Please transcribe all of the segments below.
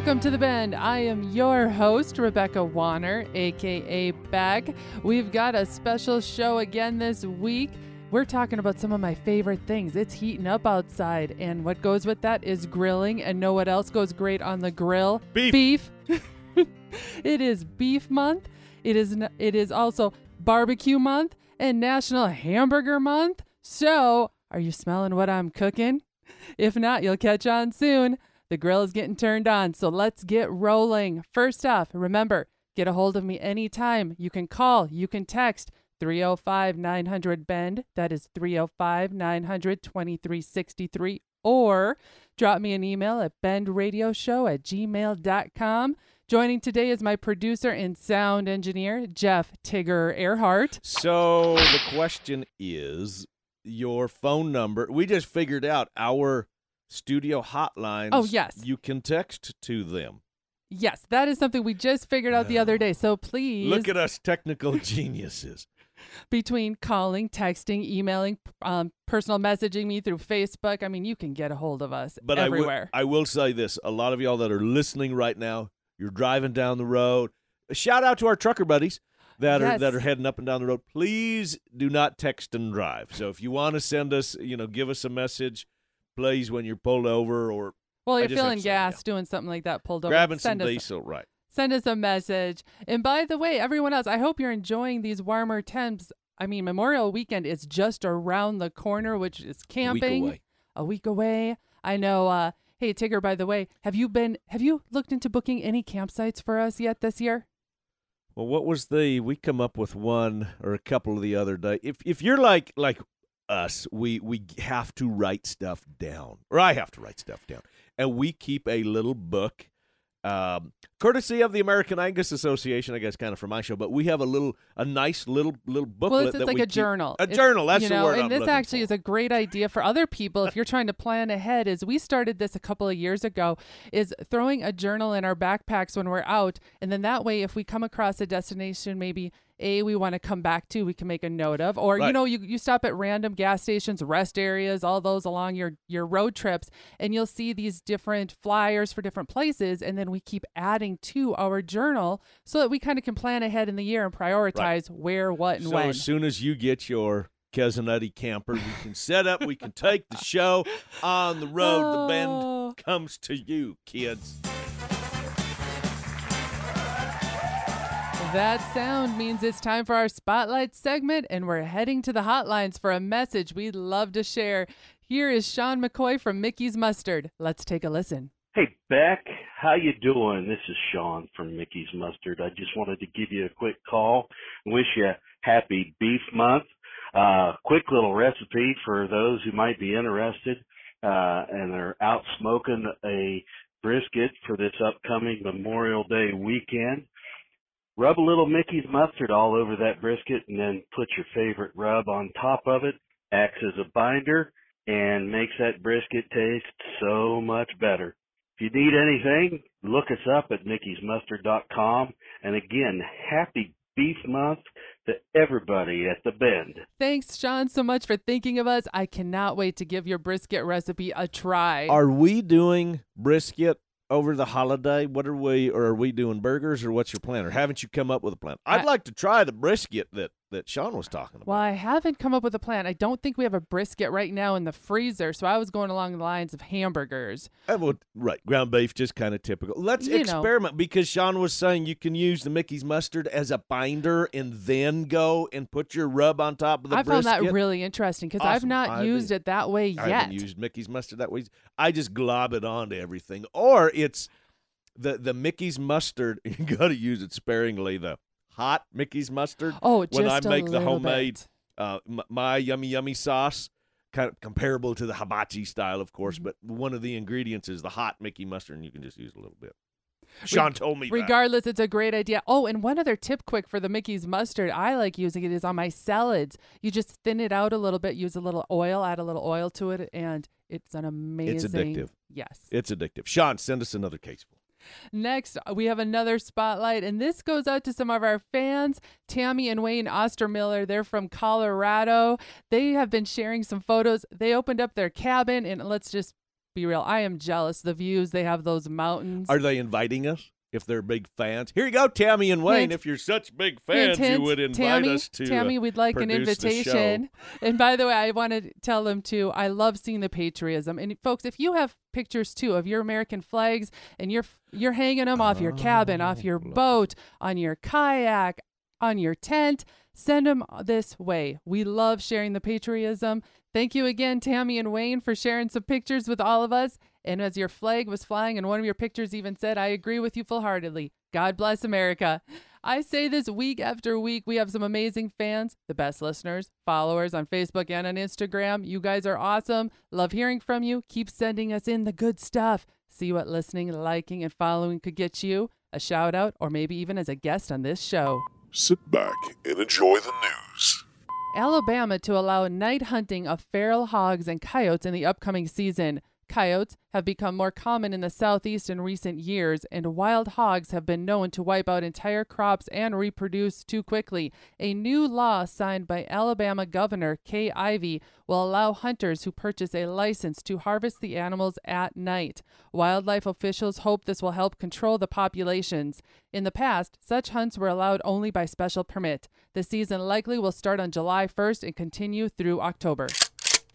Welcome to the Bend. I am your host, Rebecca Warner, aka Bec. We've got a special show again this week. We're talking about some of my favorite things. It's heating up outside, and what goes with that is grilling. And know what else goes great on the grill? Beef. Beef. it is beef month. It is n- it is also barbecue month and National Hamburger Month. So, are you smelling what I'm cooking? If not, you'll catch on soon. The grill is getting turned on, so let's get rolling. First off, remember, get a hold of me anytime. You can call, you can text 305 900 Bend. That is 305 900 2363. Or drop me an email at bendradioshow at gmail.com. Joining today is my producer and sound engineer, Jeff Tigger Earhart. So the question is your phone number. We just figured out our studio hotlines. Oh, yes. You can text to them. Yes, that is something we just figured out the other day. So please, Look at us technical geniuses. between calling, texting, emailing, um, personal messaging me through Facebook, I mean, you can get a hold of us But everywhere. I will say this. A lot of y'all that are listening right now, you're driving down the road. Shout out to our trucker buddies that are that are heading up and down the road. Please do not text and drive. So if you want to send us, you know, give us a message, please when you're pulled over or well, you're feeling gas, doing something like that, pulled over. grabbing some us, diesel, right? Send us a message. And by the way, everyone else, I hope you're enjoying these warmer temps. I mean, Memorial Weekend is just around the corner, which is camping. away. A week away. I know. Uh, hey, Tigger. By the way, have you been? Have you looked into booking any campsites for us yet this year? Well, what was the? We come up with one or a couple of the other day. If if you're like like us, we we have to write stuff down, or I have to write stuff down, and we keep a little book, um, courtesy of the American Angus Association. I guess kind of for my show, but we have a little a nice little little booklet well, it's, that it's like we a keep- journal. A It's- journal. That's you the word and I'm this actually for. is a great idea for other people if you're trying to plan ahead. Is we started this a couple of years ago. Is throwing a journal in our backpacks when we're out, and then that way, if we come across a destination, maybe a we want to come back to, we can make a note of, or you know, you you stop at random gas stations, rest areas, all those along your your road trips, and you'll see these different flyers for different places, and then we keep adding to our journal so that we kind of can plan ahead in the year and prioritize where, what, and so when. as soon as you get your Kesanutty camper, we can set up. We can take the show on the road. The bend Oh. comes to you, kids. That sound means it's time for our spotlight segment, and we're heading to the hotlines for a message we'd love to share. Here is Sean McCoy from Mickey's Mustard. Let's take a listen. Hey Bec, how you doing? This is Sean from Mickey's Mustard. I just wanted to give you a quick call wish you a happy beef month. Uh, quick little recipe for those who might be interested, uh, and are out smoking a brisket for this upcoming Memorial Day weekend. Rub a little Mickey's mustard all over that brisket and then put your favorite rub on top of it. Acts as a binder and makes that brisket taste so much better. If you need anything, look us up at mickey'smustard.com. And again, happy beef month to everybody at the Bend. Thanks, Sean, so much for thinking of us. I cannot wait to give your brisket recipe a try. Are we doing brisket over the holiday? What are we, or are we doing burgers, or what's your plan? Or haven't you come up with a plan? I'd I- like to try the brisket that that Sean was talking about. well, I haven't come up with a plan. I don't think we have a brisket right now in the freezer, so I was going along the lines of hamburgers. Uh, well, right, ground beef, just kind of typical. Let's You know. experiment because Sean was saying you can use the Mickey's mustard as a binder and then go and put your rub on top of the I found that really interesting because I've Awesome not idea. used it that way yet. I haven't used Mickey's mustard that way. I just glob it onto everything, or it's the the Mickey's mustard. You got to use it sparingly. The hot Mickey's mustard. oh, when I make the homemade uh, m- my yummy yummy sauce, kind of comparable to the hibachi style, of course. Mm-hmm. But one of the ingredients is the hot Mickey mustard, and you can just use a little bit. Sean told me that. Regardless, it's a great idea. Oh, and one other tip quick for the Mickey's mustard, I like using it is on my salads. You just thin it out a little bit, use a little oil, add a little oil to it, and it's an amazing. It's addictive. Yes. It's addictive. Sean, send us another case. Next, we have another spotlight, and this goes out to some of our fans, Tammy and Wayne Ostermiller. They're from Colorado. They have been sharing some photos. They opened up their cabin, and let's just be real. I am jealous. The views they have those mountains. Are they inviting us? If they're big fans, here you go, Tammy and Wayne. Hint. if you're such big fans, hint, you would invite Tammy, us to. Tammy, we'd like an produce the show. invitation. And by the way, I want to tell them too. I love seeing the patriotism. And folks, if you have pictures too of your American flags and you're you're hanging them off your cabin, off your Oh, boat, on your kayak, on your tent, send them this way. We love sharing the patriotism. Thank you again, Tammy and Wayne, for sharing some pictures with all of us. And as your flag was flying, and one of your pictures even said, I agree with you full heartedly. God bless America. I say this week after week. We have some amazing fans, the best listeners, followers on Facebook and on Instagram. You guys are awesome. Love hearing from you. Keep sending us in the good stuff. See what listening, liking, and following could get you a shout out or maybe even as a guest on this show. Sit back and enjoy the news. Alabama to allow night hunting of feral hogs and coyotes in the upcoming season. Coyotes have become more common in the southeast in recent years, and wild hogs have been known to wipe out entire crops and reproduce too quickly. A new law signed by Alabama Governor Kay Ivey will allow hunters who purchase a license to harvest the animals at night. Wildlife officials hope this will help control the populations. In the past, such hunts were allowed only by special permit. The season likely will start on July 1st and continue through October.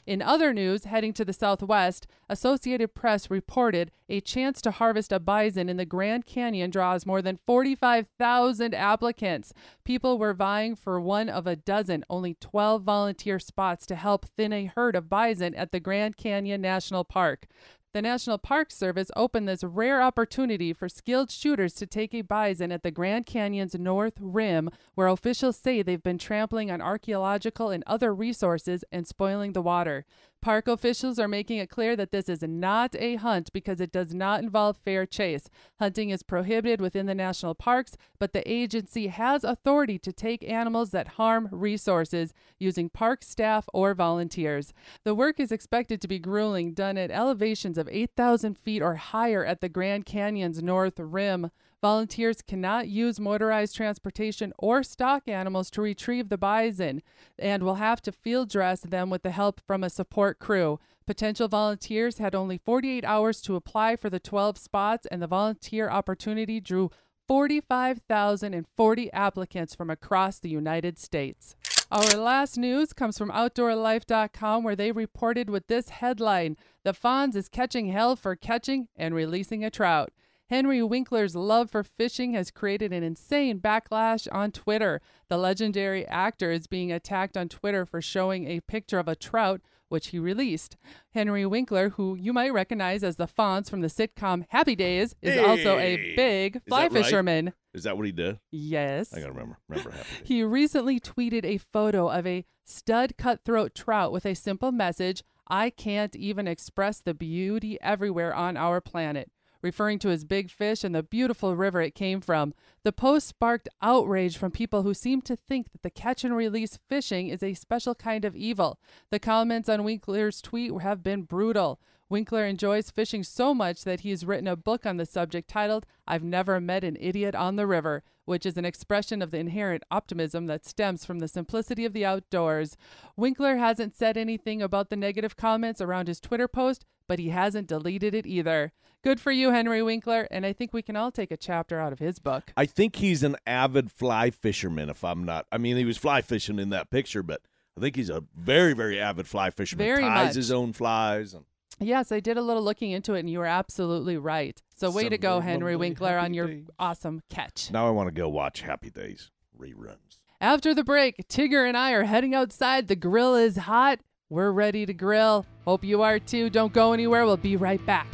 In other news, heading to the southwest, Associated Press reported a chance to harvest a bison in the Grand Canyon draws more than 45,000 applicants. People were vying for one of a dozen, only 12 volunteer spots to help thin a herd of bison at the Grand Canyon National Park. The National Park Service opened this rare opportunity for skilled shooters to take a bison at the Grand Canyon's north rim, where officials say they've been trampling on archaeological and other resources and spoiling the water. Park officials are making it clear that this is not a hunt because it does not involve fair chase. Hunting is prohibited within the national parks, but the agency has authority to take animals that harm resources using park staff or volunteers. The work is expected to be grueling, done at elevations of 8,000 feet or higher at the Grand Canyon's north rim. Volunteers cannot use motorized transportation or stock animals to retrieve the bison and will have to field dress them with the help from a support crew. Potential volunteers had only 48 hours to apply for the 12 spots, and the volunteer opportunity drew 45,040 applicants from across the United States. Our last news comes from OutdoorLife.com, where they reported with this headline The Fonz is catching hell for catching and releasing a trout. Henry Winkler's love for fishing has created an insane backlash on Twitter. The legendary actor is being attacked on Twitter for showing a picture of a trout, which he released. Henry Winkler, who you might recognize as the Fonz from the sitcom Happy Days, is also a Hey! big fly that right? fisherman. Is that what he did? Yes. I gotta remember. Remember Happy Days. He recently tweeted a photo of a stud cutthroat trout with a simple message I can't even express the beauty everywhere on our planet, referring to his big fish and the beautiful river it came from. The post sparked outrage from people who seem to think that the catch and release fishing is a special kind of evil. The comments on Winkler's tweet have been brutal. Winkler enjoys fishing so much that he's written a book on the subject titled I've Never Met an Idiot on the River, which is an expression of the inherent optimism that stems from the simplicity of the outdoors. Winkler hasn't said anything about the negative comments around his Twitter post, but he hasn't deleted it either. Good for you, Henry Winkler, and I think we can all take a chapter out of his book. I think he's an avid fly fisherman. If I'm not, I mean, he was fly fishing in that picture, but I think he's a very, very avid fly fisherman. Very Ties much. his own flies. And Yes, I did a little looking into it, and you were absolutely right. So, way to go, very Henry lovely Winkler, on your Days. awesome catch. now I want to go watch Happy Days reruns. After the break, Tigger and I are heading outside. The grill is hot. We're ready to grill. Hope you are too. Don't go anywhere. We'll be right back.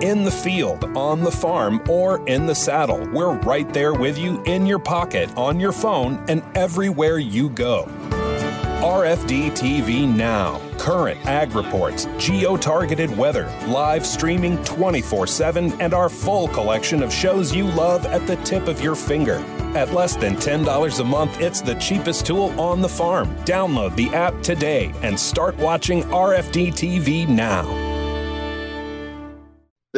In the field, on the farm, or in the saddle, we're right there with you in your pocket, on your phone, and everywhere you go. RFD TV Now. Current ag reports, geo targeted weather, live streaming 24 7, and our full collection of shows you love at the tip of your finger. At less than $10 a month, it's the cheapest tool on the farm. Download the app today and start watching RFD TV now.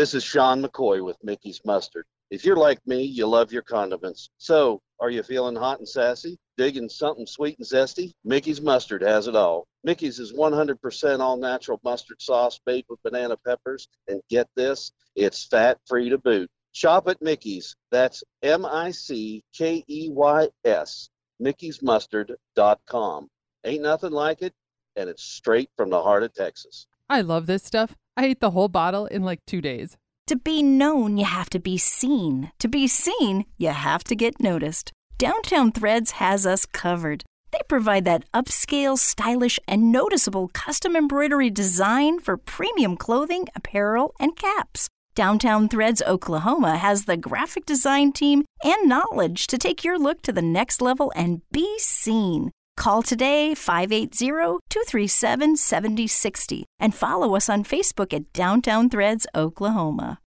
This is Sean McCoy with Mickey's Mustard. If you're like me, you love your condiments. So, are you feeling hot and sassy? Digging something sweet and zesty? Mickey's Mustard has it all. Mickey's is 100% all natural mustard sauce made with banana peppers. And get this, it's fat free to boot. Shop at Mickey's. That's M I C K E Y S. Mickey'sMustard.com. Ain't nothing like it, and it's straight from the heart of Texas. I love this stuff. I ate the whole bottle in like two days. To be known, you have to be seen. To be seen, you have to get noticed. Downtown Threads has us covered. They provide that upscale, stylish, and noticeable custom embroidery design for premium clothing, apparel, and caps. Downtown Threads Oklahoma has the graphic design team and knowledge to take your look to the next level and be seen. Call today 580-237-7060 and follow us on Facebook at Downtown Threads Oklahoma.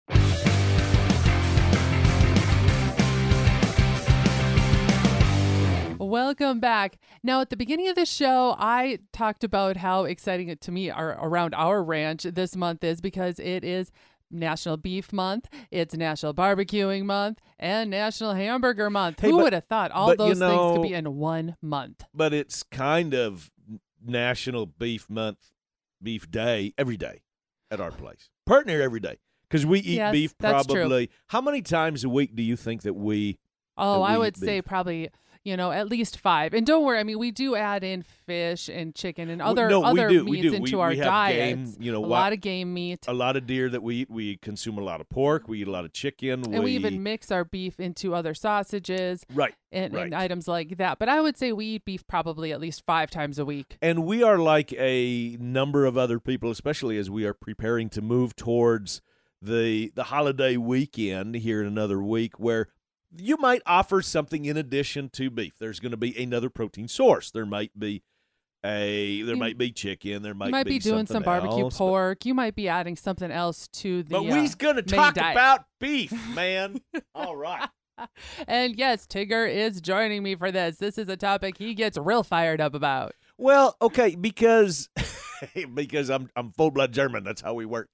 Welcome back. Now, at the beginning of the show, I talked about how exciting it to me our, around our ranch this month is because it is National Beef Month, it's National Barbecuing Month, and National Hamburger Month. Hey, Who but- would have thought all but you those things could be in one month? But it's kind of National Beef Month, Beef Day every day at our place. Partner every day because we eat Yes, beef probably. How many times a week do you think that we? Oh, that I would say probably, you know, at least five. And don't worry, I mean, we do add in fish and chicken and other no, we other do, we meats do. into We- our we have diets. game, you know, a lot of game meat. A lot of deer that we eat. We consume a lot of pork. We eat a lot of chicken. and we even mix our beef into other sausages right. and, right. and items like that. But I would say we eat beef probably at least five times a week. And we are like a number of other people, especially as we are preparing to move towards the the holiday weekend here in another week, where you might offer something in addition to beef. There's going to be another protein source. There might be a there You- might be chicken. There might, might be, doing some barbecue else, but- pork. You might be adding something else to the. But, uh, we's going to talk diet. about beef, man. All right. And yes, Tigger is joining me for this. This is a topic he gets real fired up about. Well, okay, because because I'm I'm full blood German. That's how we work.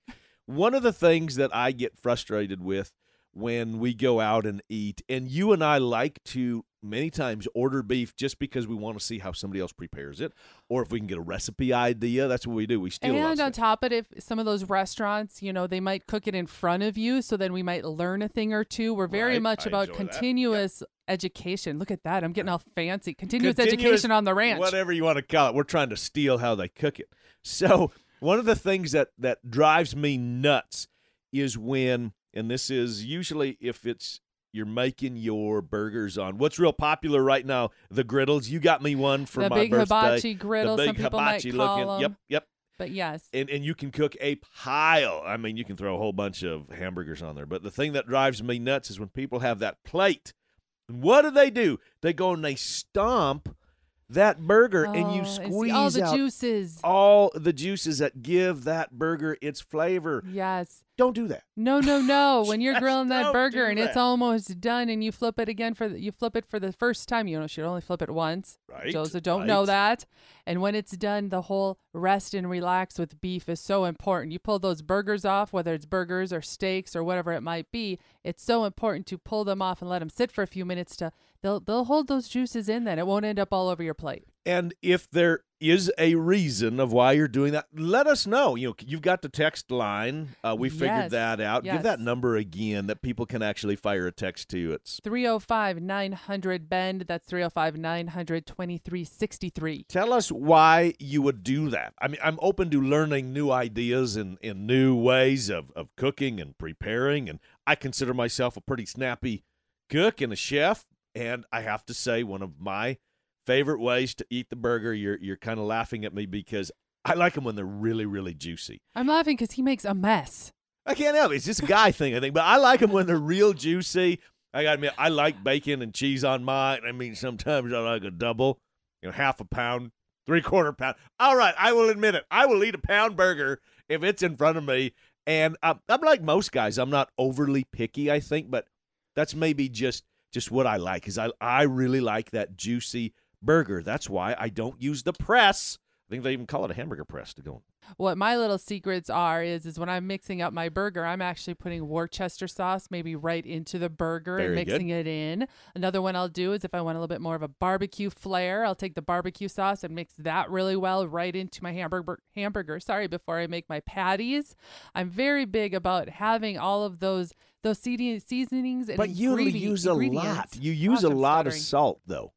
One of the things that I get frustrated with when we go out and eat, and you and I like to many times order beef just because we want to see how somebody else prepares it, or if we can get a recipe idea. That's what we do. We steal. a lot of and on top of it, if some of those restaurants, you know, they might cook it in front of you, so then we might learn a thing or two. We're very Right, much I about continuous education. Look at that. I'm getting all fancy. Continuous, Continuous- education on the ranch. Whatever you want to call it. We're trying to steal how they cook it. So one of the things that that drives me nuts is when, and this is usually if it's you're making your burgers on what's real popular right now, the griddles. You got me one for the my big birthday. hibachi griddle, the big some people might hibachi call looking. them. Yep, yep. But yes, And and you can cook a pile. I mean, you can throw a whole bunch of hamburgers on there. But the thing that drives me nuts is when people have that plate. And what do they do? They go and they stomp that burger and you Oh, squeeze all the out juices. all the juices that give that burger its flavor. Yes. Don't do that. No, no, no. When you're grilling that burger and it's almost done, and you flip it again for the, you flip it for the first time, you know, you should only flip it once. Right, Those that don't know that, and when it's done, the whole rest and relax with beef is so important. You pull those burgers off, whether it's burgers or steaks or whatever it might be. It's so important to pull them off and let them sit for a few minutes to they'll they'll hold those juices in. Then it won't end up all over your plate. And if there is a reason of why you're doing that, let us know. You know, you've got the text line. Uh, we figured Yes, that out. Give that number again that people can actually fire a text to. you. It's 305 900 bend. That's 305 900 2363. tell us why you would do that. I mean, I'm open to learning new ideas and, and new ways of, of cooking and preparing. And I consider myself a pretty snappy cook and a chef. And I have to say, one of my favorite ways to eat the burger, you're, you're kind of laughing at me because I like them when they're really, really juicy. I'm laughing because he makes a mess. I can't help it. It's just a guy thing, I think. But I like them when they're real juicy. I got to admit, I like bacon and cheese on mine. I mean, sometimes I like a double, you know, half a pound, three quarter pound. All right, I will admit it. I will eat a pound burger if it's in front of me. And um, I'm like most guys. I'm not overly picky, I think, but that's maybe just just what I like. Is I I really like that juicy burger. That's why I don't use the press. I think they even call it a hamburger press to go. What my little secrets are is is when I'm mixing up my burger, I'm actually putting Worcester sauce maybe right into the burger Very and good. mixing it in. Another one I'll do is if I want a little bit more of a barbecue flair, I'll take the barbecue sauce and mix that really well right into my hamburger hamburger. Sorry, before I make my patties. I'm very big about having all of those those seasonings and But you use a lot. You use a lot of salt, though.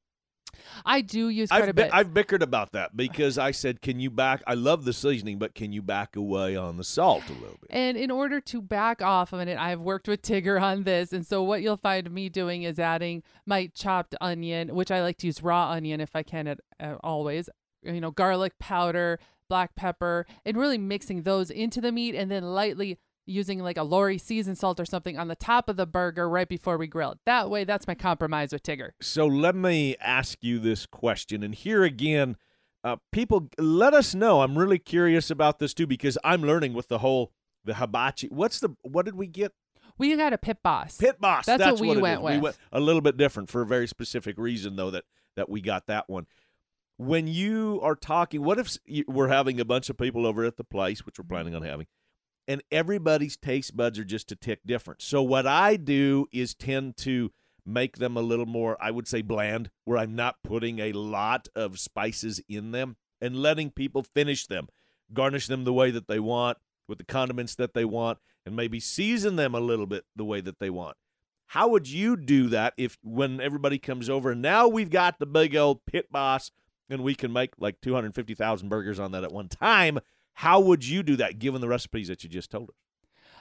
I do use quite a I've, bi- bit. I've bickered about that because I said, "Can you back?" I love the seasoning, but can you back away on the salt a little bit? And in order to back off of it, I've worked with Tigger on this. And so what you'll find me doing is adding my chopped onion, which I like to use raw onion if I can at, uh, always, you know, garlic powder, black pepper, and really mixing those into the meat and then lightly using like a Lawry seasoned salt or something on the top of the burger right before we grill it. That way, that's my compromise with Tigger. So let me ask you this question, and here again, uh, people, let us know. I'm really curious about this too because I'm learning with the whole the hibachi. What's the what did we get? We got a pit boss. Pit boss. That's what we went is. We went a little bit different for a very specific reason, though that that we got that one. When you are talking, what if we're having a bunch of people over at the place, which we're planning on having, and everybody's taste buds are just a tick different. So what I do is tend to make them a little more, I would say, bland, where I'm not putting a lot of spices in them and letting people finish them, garnish them the way that they want with the condiments that they want, and maybe season them a little bit the way that they want. How would you do that if when everybody comes over and now we've got the big old pit boss and we can make like 250,000 burgers on that at one time? How would you do that given the recipes that you just told us?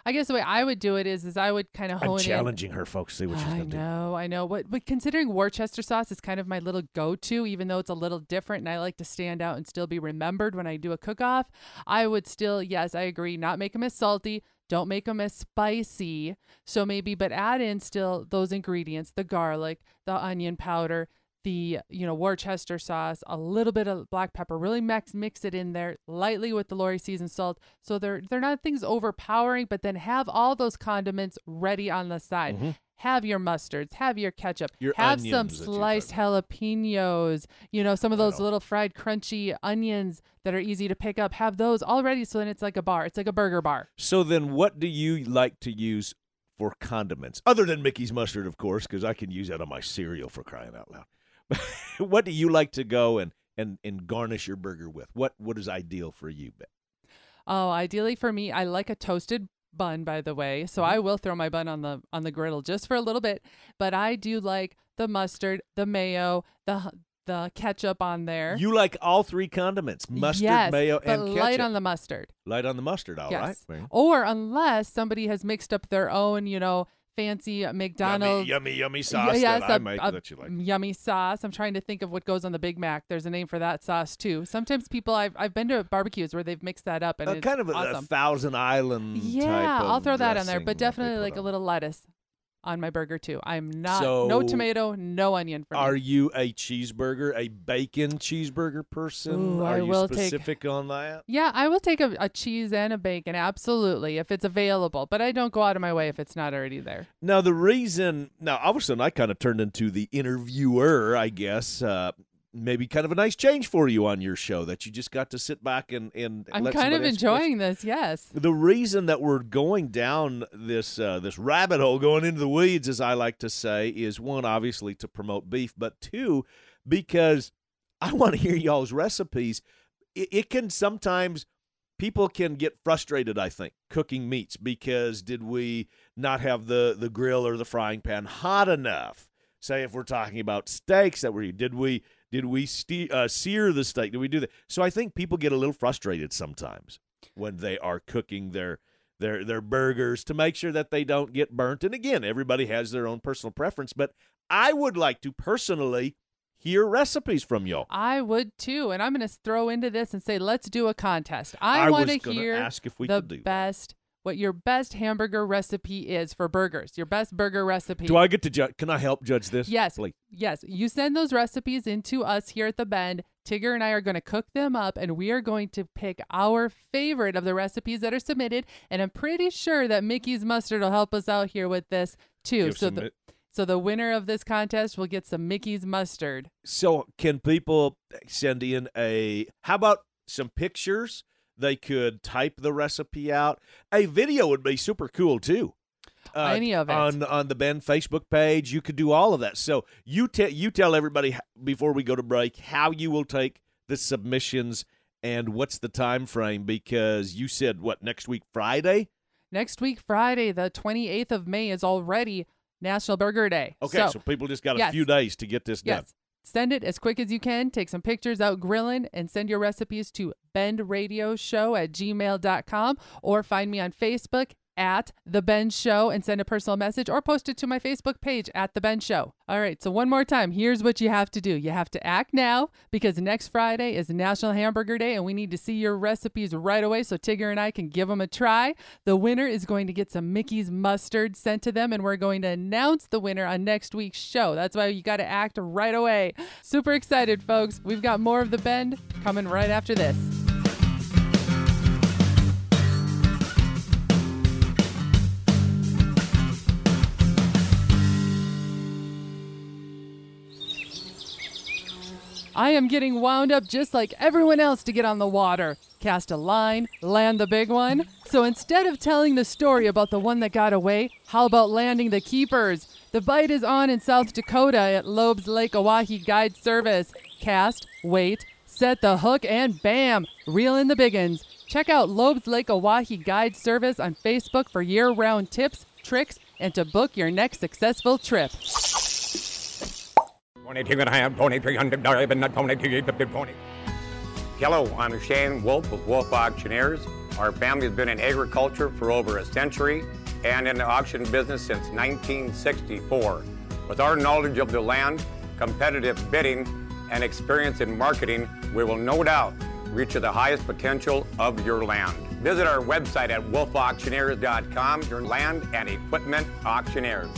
I guess the way I would do it is, is I would kind of hone I'm in. challenging her, folks. See what she's going to do. I know, I know. But but considering Worcester sauce is kind of my little go-to, even though it's a little different, and I like to stand out and still be remembered when I do a cook-off. I would still, yes, I agree, not make them as salty. Don't make them as spicy. So maybe, but add in still those ingredients: the garlic, the onion powder, the you know Worcester sauce, a little bit of black pepper. Really mix mix it in there lightly with the Lawry seasoned salt, so they're they're not things overpowering. But then have all those condiments ready on the side. Mm-hmm. Have your mustards, have your ketchup, Your have some onions that you're sliced jalapenos. You know some of those little fried crunchy onions that are easy to pick up. Have those all ready, so then it's like a bar. It's like a burger bar. So then, what do you like to use for condiments other than Mickey's mustard, of course, because I can use that on my cereal for crying out loud. what do you like to go and and and garnish your burger with? What what is ideal for you, Beth? Oh, ideally for me, I like a toasted bun by the way. So Mm-hmm. I will throw my bun on the on the griddle just for a little bit, but I do like the mustard, the mayo, the the ketchup on there. You like all three condiments: mustard, yes, mayo, and ketchup. light on the mustard. light on the mustard. All right. yes. Very- Or unless somebody has mixed up their own, you know, fancy McDonald's Yummy, yummy, yummy sauce yes, that I a- make a that you like. Yummy sauce. I'm trying to think of what goes on the Big Mac. There's a name for that sauce too. Sometimes people I've I've been to barbecues where they've mixed that up and Uh, it's kind of a, a. Thousand Island. Yeah, I'll throw that on there, but definitely like a little lettuce on my burger too. I'm not So- no tomato, no onion for Are me. you a cheeseburger, a bacon cheeseburger person? Ooh, Are I you will take- specific on that? Yeah, I will take a, a cheese and a bacon, absolutely, if it's available. But I don't go out of my way if it's not already there. Now the reason, now all of a sudden I kind of turned into the interviewer, I guess. Uh, maybe kind of a nice change for you on your show that you just got to sit back and and. I'm let kind of somebody ask you questions. enjoying this. Yes. The reason that we're going down this uh, this rabbit hole, going into the weeds, as I like to say, is one obviously to promote beef, but two because I want to hear y'all's recipes. It, it can sometimes people can get frustrated. I think cooking meats because did we not have the the grill or the frying pan hot enough? Say if we're talking about steaks that we did we did we ste- uh, sear the steak? Did we do that? So I think people get a little frustrated sometimes when they are cooking their their their burgers to make sure that they don't get burnt. And again, everybody has their own personal preference, but I would like to personally hear recipes from y'all. I would too. And I'm going to throw into this and say, let's do a contest. I, I want to hear ask if we the could do that. best, what your best hamburger recipe is for burgers. Your best burger recipe. Do I get to judge? Can I help judge this? Yes. please. Yes. You send those recipes into us here at the Bend. Tigger and I are going to cook them up and we are going to pick our favorite of the recipes that are submitted. And I'm pretty sure that Mickey's Mustard will help us out here with this too. Give so the, mi- so the winner of this contest will get some Mickey's Mustard. So can people send in a? How about some pictures. They could type the recipe out. A video would be super cool too. Uh, Any of it. on on the Bend Facebook page. You could do all of that. So you tell you tell everybody before we go to break how you will take the submissions and what's the time frame because you said what next week Friday. Next week, Friday, the 28th of May, is already National Burger Day. Okay, so, people just got a few days to get this done. Send it as quick as you can. Take some pictures out grilling and send your recipes to bendradioshow at gmail.com or find me on Facebook at The Bend Show and send a personal message or post it to my Facebook page at The Bend Show. All right, so one more time, here's what you have to do. You have to act now because next Friday is National Hamburger Day and we need to see your recipes right away so Tigger and I can give them a try. The winner is going to get some Mickey's mustard sent to them and we're going to announce the winner on next week's show. That's why you got to act right away. Super excited, folks. We've got more of The Bend coming right after this. I am getting wound up just like everyone else to get on the water. Cast a line, land the big one. So instead of telling the story about the one that got away, how about landing the keepers? The bite is on in South Dakota at Loeb's Lake Oahe Guide Service. Cast, wait, set the hook, and bam, reel in the biggins. Check out Loeb's Lake Oahe Guide Service on Facebook for year round tips, tricks, and to book your next successful trip. Pony two and a half, pony three hundred, dive and not pony pony. Hello, I'm Shane Wolf with Wolf Auctioneers. Our family has been in agriculture for over a century and in the auction business since 1964. With our knowledge of the land, competitive bidding, and experience in marketing, we will no doubt reach the highest potential of your land. Visit our website at wolfauctioneers.com, your land and equipment auctioneers.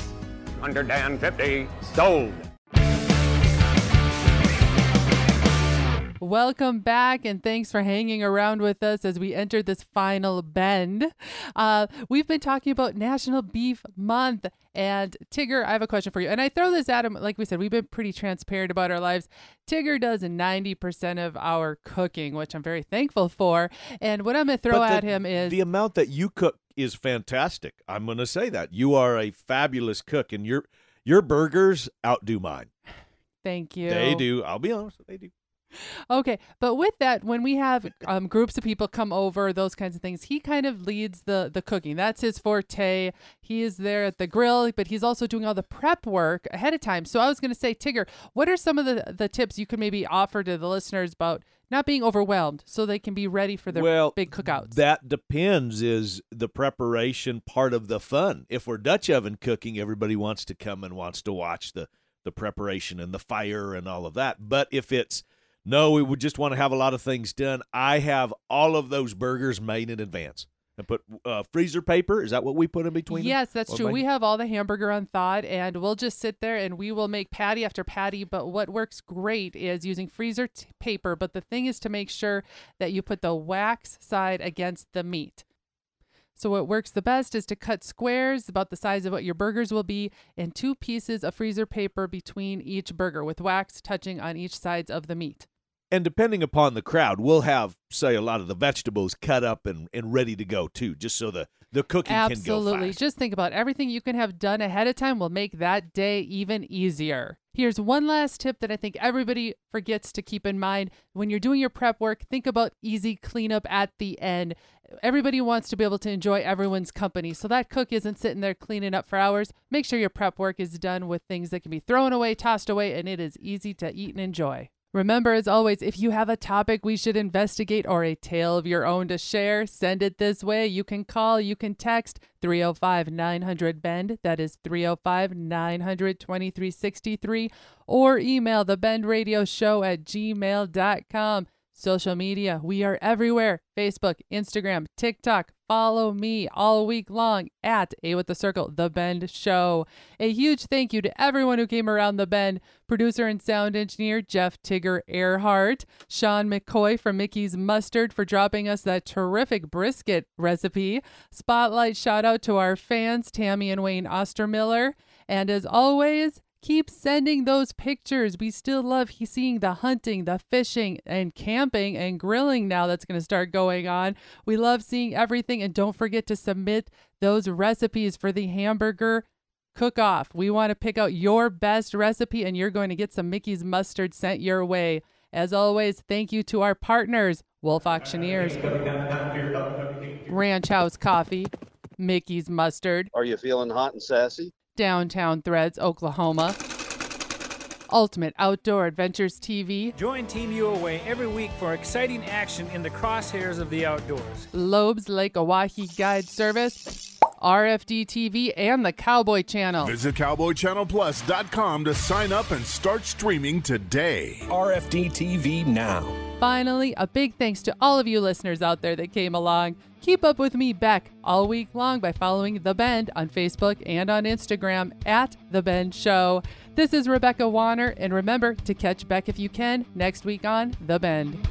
Under Dan 50, sold. Welcome back, and thanks for hanging around with us as we enter this final bend. Uh, we've been talking about National Beef Month, and Tigger, I have a question for you. And I throw this at him, like we said, we've been pretty transparent about our lives. Tigger does 90% of our cooking, which I'm very thankful for. And what I'm going to throw the- at him is the amount that you cook is fantastic. I'm going to say that you are a fabulous cook, and your your burgers outdo mine. thank you. They do. I'll be honest, they do. Okay, but with that, when we have um, groups of people come over, those kinds of things, he kind of leads the the cooking. That's his forte. He is there at the grill, but he's also doing all the prep work ahead of time. So I was going to say, Tigger, what are some of the the tips you could maybe offer to the listeners about not being overwhelmed, so they can be ready for their well, big cookouts? That depends. Is the preparation part of the fun? If we're Dutch oven cooking, everybody wants to come and wants to watch the the preparation and the fire and all of that. But if it's no, we would just want to have a lot of things done. I have all of those burgers made in advance and put uh, freezer paper. Is that what we put in between? them? Yes, that's Or true. We have all the hamburger unthawed, and we'll just sit there and we will make patty after patty. But what works great is using freezer t- paper. But the thing is to make sure that you put the wax side against the meat. So what works the best is to cut squares about the size of what your burgers will be and two pieces of freezer paper between each burger with wax touching on each sides of the meat. And depending upon the crowd, we'll have, say, a lot of the vegetables cut up and, and ready to go too, just so the, the cooking can go Absolutely. Just think about everything you can have done ahead of time will make that day even easier. Here's one last tip that I think everybody forgets to keep in mind. When you're doing your prep work, think about easy cleanup at the end. Everybody wants to be able to enjoy everyone's company. So that cook isn't sitting there cleaning up for hours. Make sure your prep work is done with things that can be thrown away, tossed away, and it is easy to eat and enjoy. Remember, as always, if you have a topic we should investigate or a tale of your own to share, send it this way. You can call, you can text 305 900 BEND, that is 305 900 2363, or email the Bend Radio Show at gmail.com. Social media, we are everywhere Facebook, Instagram, TikTok. Follow me all week long at A with the Circle, The Bend Show. A huge thank you to everyone who came around the bend. Producer and sound engineer Jeff Tigger Earhart, Sean McCoy from Mickey's Mustard for dropping us that terrific brisket recipe. Spotlight shout out to our fans, Tammy and Wayne Ostermiller. And as always, Keep sending those pictures. We still love seeing the hunting, the fishing, and camping and grilling now that's going to start going on. We love seeing everything. And don't forget to submit those recipes for the hamburger cook off. We want to pick out your best recipe, and you're going to get some Mickey's mustard sent your way. As always, thank you to our partners, Wolf Auctioneers, Ranch House Coffee, Mickey's Mustard, Are you feeling hot and sassy? Downtown Threads, Oklahoma, Ultimate Outdoor Adventures TV, Join Team UOA every week for exciting action in the crosshairs of the outdoors. Loeb's Lake Oahe Guide Service, RFD TV, and the Cowboy Channel. Visit CowboyChannelPlus.com to sign up and start streaming today. RFD TV now. Finally, a big thanks to all of you listeners out there that came along. Keep up with me, Bec, all week long by following The Bend on Facebook and on Instagram at The Bend Show. This is Rebecca Warner, and remember to catch Bec if you can next week on The Bend.